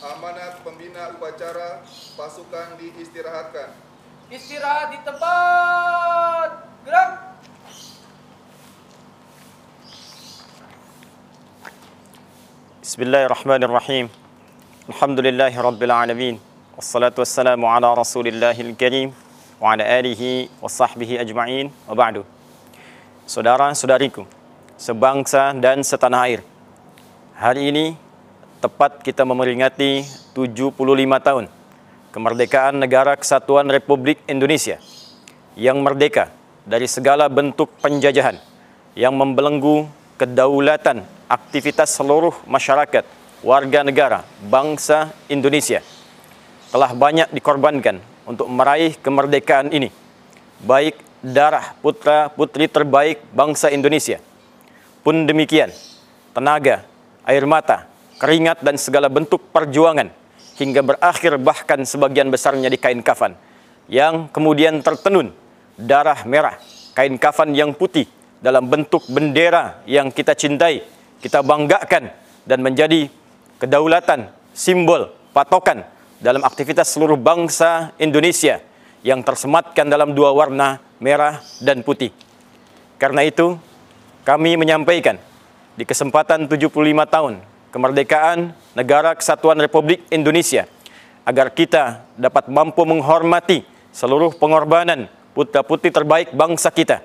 Amanat pembina upacara pasukan diistirahatkan. Istirahat di tempat. Gerak. Bismillahirrahmanirrahim. Alhamdulillahi rabbil alamin. Wassalatu wassalamu ala Rasulillahil karim wa ala alihi wa sahbihi ajma'in. Wa ba'du. Saudara-saudariku, sebangsa dan setanah air. Hari ini tepat kita memperingati 75 tahun kemerdekaan negara kesatuan Republik Indonesia yang merdeka dari segala bentuk penjajahan yang membelenggu kedaulatan aktivitas seluruh masyarakat, warga negara, bangsa Indonesia telah banyak dikorbankan untuk meraih kemerdekaan ini. Baik darah putra-putri terbaik bangsa Indonesia. Pun demikian, tenaga, air mata, keringat dan segala bentuk perjuangan hingga berakhir bahkan sebagian besarnya di kain kafan yang kemudian tertenun darah merah, kain kafan yang putih dalam bentuk bendera yang kita cintai kita banggakan dan menjadi kedaulatan, simbol, patokan dalam aktivitas seluruh bangsa Indonesia yang tersematkan dalam dua warna merah dan putih. Karena itu, kami menyampaikan di kesempatan 75 tahun kemerdekaan negara kesatuan Republik Indonesia agar kita dapat mampu menghormati seluruh pengorbanan putra-putri terbaik bangsa kita,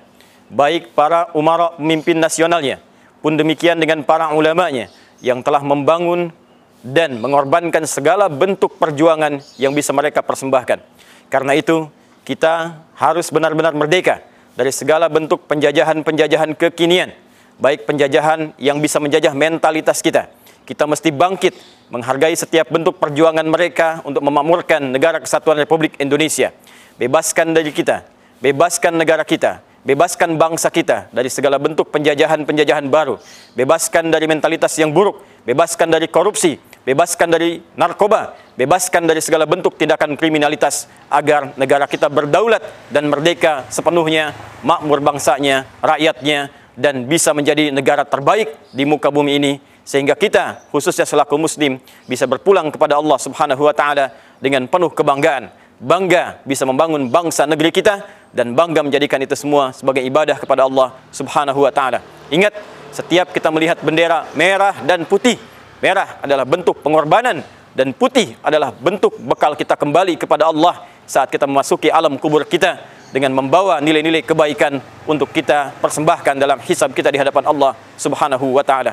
baik para umara pemimpin nasionalnya, pun demikian dengan para ulamanya yang telah membangun dan mengorbankan segala bentuk perjuangan yang bisa mereka persembahkan. Karena itu, kita harus benar-benar merdeka dari segala bentuk penjajahan-penjajahan kekinian, baik penjajahan yang bisa menjajah mentalitas kita. Kita mesti bangkit menghargai setiap bentuk perjuangan mereka untuk memakmurkan negara kesatuan Republik Indonesia. Bebaskan dari kita, bebaskan negara kita, Bebaskan bangsa kita dari segala bentuk penjajahan-penjajahan baru. Bebaskan dari mentalitas yang buruk. Bebaskan dari korupsi. Bebaskan dari narkoba. Bebaskan dari segala bentuk tindakan kriminalitas agar negara kita berdaulat dan merdeka sepenuhnya, makmur bangsanya, rakyatnya, dan bisa menjadi negara terbaik di muka bumi ini sehingga kita khususnya selaku muslim bisa berpulang kepada Allah Subhanahu wa taala dengan penuh kebanggaan bangga bisa membangun bangsa negeri kita dan bangga menjadikan itu semua sebagai ibadah kepada Allah Subhanahu wa taala. Ingat, setiap kita melihat bendera merah dan putih, merah adalah bentuk pengorbanan dan putih adalah bentuk bekal kita kembali kepada Allah saat kita memasuki alam kubur kita dengan membawa nilai-nilai kebaikan untuk kita persembahkan dalam hisab kita di hadapan Allah Subhanahu wa taala.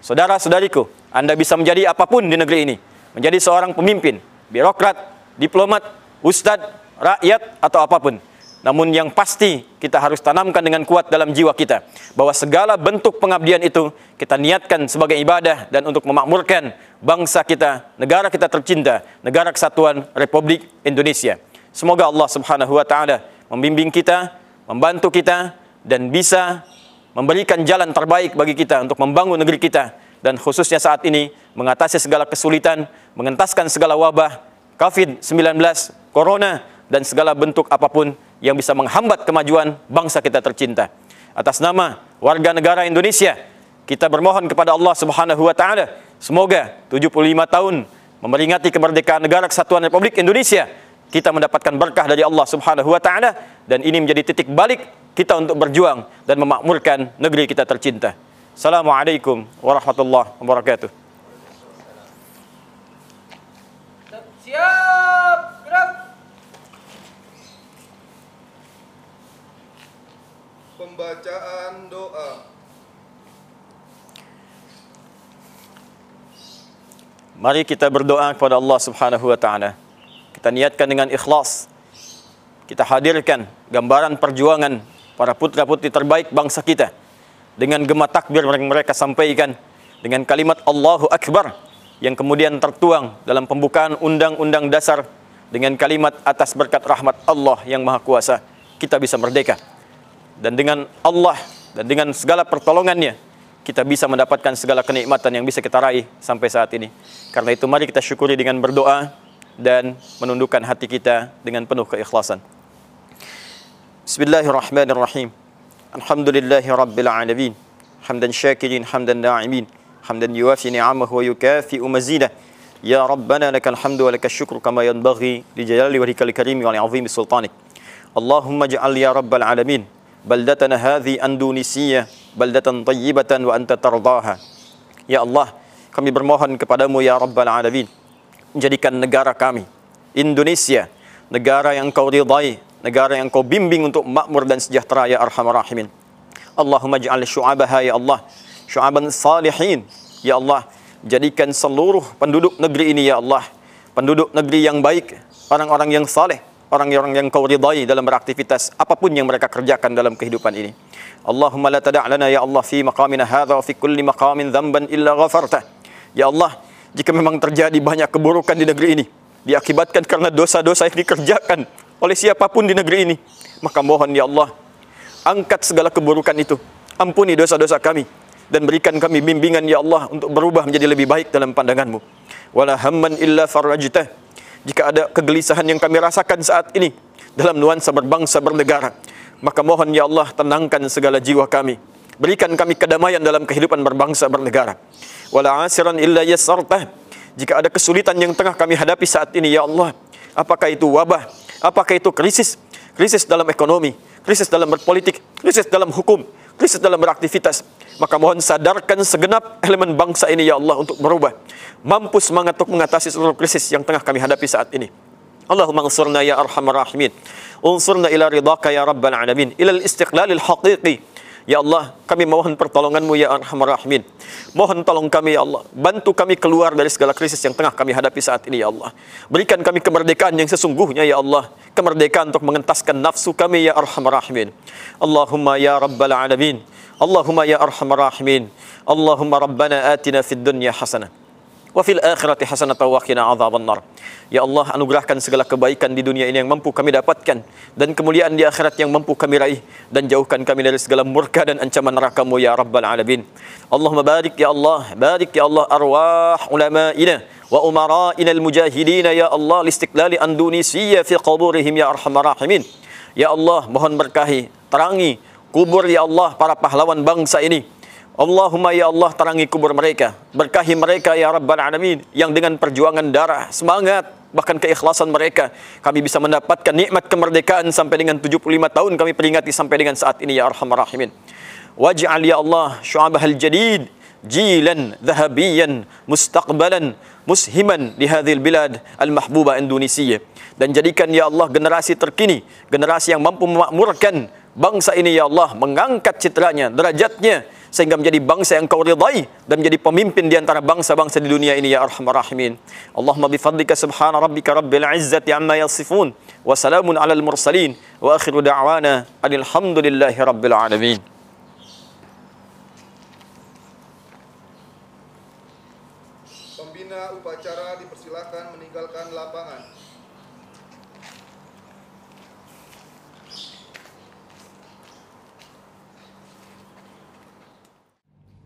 Saudara-saudariku, Anda bisa menjadi apa pun di negeri ini, menjadi seorang pemimpin, birokrat, diplomat, ustadz, rakyat, atau apa pun. Namun yang pasti kita harus tanamkan dengan kuat dalam jiwa kita bahwa segala bentuk pengabdian itu kita niatkan sebagai ibadah dan untuk memakmurkan bangsa kita, negara kita tercinta, negara kesatuan Republik Indonesia. Semoga Allah Subhanahu wa taala membimbing kita, membantu kita dan bisa memberikan jalan terbaik bagi kita untuk membangun negeri kita dan khususnya saat ini mengatasi segala kesulitan, mengentaskan segala wabah COVID-19 corona, dan segala bentuk apa pun yang bisa menghambat kemajuan bangsa kita tercinta. Atas nama warga negara Indonesia, kita bermohon kepada Allah Subhanahu wa taala, semoga 75 tahun memperingati kemerdekaan negara kesatuan Republik Indonesia, kita mendapatkan berkah dari Allah Subhanahu wa taala dan ini menjadi titik balik kita untuk berjuang dan memakmurkan negeri kita tercinta. Assalamualaikum warahmatullahi wabarakatuh. Siap. Gerak. Pembacaan doa. Mari kita berdoa kepada Allah Subhanahu wa taala. Kita niatkan dengan ikhlas. Kita hadirkan gambaran perjuangan para putra-putri terbaik bangsa kita dengan gema takbir yang mereka sampaikan dengan kalimat Allahu Akbar yang kemudian tertuang dalam pembukaan Undang-Undang Dasar dengan kalimat atas berkat rahmat Allah yang Maha Kuasa kita bisa merdeka dan dengan Allah dan dengan segala pertolongannya kita bisa mendapatkan segala kenikmatan yang bisa kita raih sampai saat ini. Karena itu mari kita syukuri dengan berdoa dan menundukkan hati kita dengan penuh keikhlasan. Bismillahirrahmanirrahim. Alhamdulillahirrabbilalamin. Hamdan syakirin, hamdan na'imin. Hamdan yuafi ni'amahu wa yukafi umazidah. Ya Rabbana laka alhamdu wa laka syukru kama yanbaghi li jalali wa hikali karimi wa li'azim sultanik. Allahumma ja'al ya Rabbil alamin. Baldatana hadhi andunisiyya. Baldatan tayyibatan wa anta tardaha. Ya Allah, kami bermohon kepadamu ya Rabbil alamin. Jadikan negara kami, Indonesia, negara yang kau ridai, negara yang kau bimbing untuk makmur dan sejahtera ya Arhamar Rahimin. Allahumma ja'al syu'abaha ya Allah, syu'aban salihin. Ya Allah, jadikan seluruh penduduk negeri ini ya Allah, penduduk negeri yang baik, orang-orang yang saleh, orang-orang yang kau ridai dalam beraktivitas apa pun yang mereka kerjakan dalam kehidupan ini. Allahumma la tada' ya Allah fi maqamina hadha wa fi kulli maqamin dhanban illa ghafartah. Ya Allah, jika memang terjadi banyak keburukan di negeri ini diakibatkan karena dosa-dosa yang dikerjakan oleh siapa pun di negeri ini, maka mohon ya Allah, angkat segala keburukan itu. Ampuni dosa-dosa kami dan berikan kami bimbingan ya Allah untuk berubah menjadi lebih baik dalam pandanganmu. Wala hamman illa farajtah. Jika ada kegelisahan yang kami rasakan saat ini dalam nuansa berbangsa bernegara, maka mohon ya Allah tenangkan segala jiwa kami. Berikan kami kedamaian dalam kehidupan berbangsa bernegara. Wala asiran illa yassartah. Jika ada kesulitan yang tengah kami hadapi saat ini ya Allah, apakah itu wabah, apakah itu krisis, krisis dalam ekonomi, krisis dalam berpolitik, krisis dalam hukum, krisis dalam beraktivitas, maka mohon sadarkan segenap elemen bangsa ini ya Allah untuk berubah. Mampu semangat untuk mengatasi seluruh krisis yang tengah kami hadapi saat ini. Allahumma ansurna ya arhamar rahimin. Unsurna ila ridhaka ya rabbal alamin. Ila al-istiqlalil haqiqi. Ya Allah, kami mohon pertolonganmu ya arhamar rahimin. Mohon tolong kami ya Allah. Bantu kami keluar dari segala krisis yang tengah kami hadapi saat ini ya Allah. Berikan kami kemerdekaan yang sesungguhnya ya Allah. Kemerdekaan untuk mengentaskan nafsu kami ya arhamar rahimin. Allahumma ya rabbal alamin. Allahumma ya arhamar rahimin. Allahumma rabbana atina fid dunya hasanah wa fil akhirati hasanatan wa qina adzabannar. Ya Allah, anugerahkan segala kebaikan di dunia ini yang mampu kami dapatkan dan kemuliaan di akhirat yang mampu kami raih dan jauhkan kami dari segala murka dan ancaman neraka-Mu ya rabbal alamin. Allahumma barik ya Allah, barik ya Allah arwah ulama'ina wa umara'ina al-mujahidin ya Allah listiqlali Indonesia fi quburihim ya arhamar rahimin. Ya Allah, mohon berkahi, terangi kubur ya Allah para pahlawan bangsa ini Allahumma ya Allah terangi kubur mereka. Berkahi mereka ya Rabbal Alamin yang dengan perjuangan darah semangat bahkan keikhlasan mereka. Kami bisa mendapatkan nikmat kemerdekaan sampai dengan 75 tahun. Kami peringati sampai dengan saat ini ya Arhamar Rahimin. Waj'al ya Allah syu'abahal jadid jilan dhahabiyan mustaqbalan mushiman di hadhil bilad al-mahbuba Indonesia. Dan jadikan ya Allah generasi terkini generasi yang mampu memakmurkan bangsa ini ya Allah mengangkat citranya derajatnya sehingga menjadi bangsa yang kau ridai dan menjadi pemimpin di antara bangsa-bangsa di dunia ini ya arhamar rahimin. Allahumma bifadlika subhana rabbika rabbil izzati amma yasifun wa salamun alal mursalin wa akhiru da'wana alhamdulillahi rabbil alamin. Pembina upacara dipersilakan meninggalkan lapangan.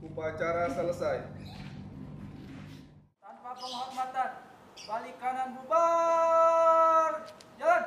Upacara selesai. Tanpa penghormatan, balik kanan bubar. Jalan.